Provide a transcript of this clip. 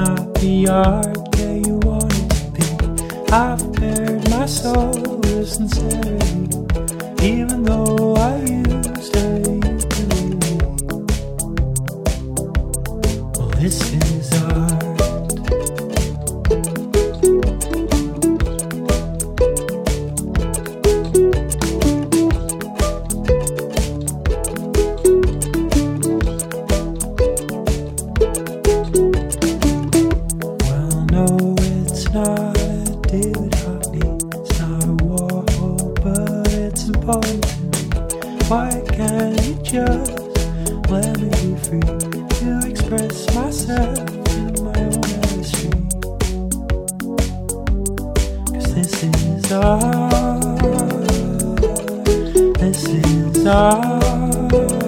art yeah you wanted to be. I've bared my soul with sincerity, even though I used a ukulele. Well, this is art. Why can't you just let me be free to express myself in my own artistry? Cause this is art. This is art.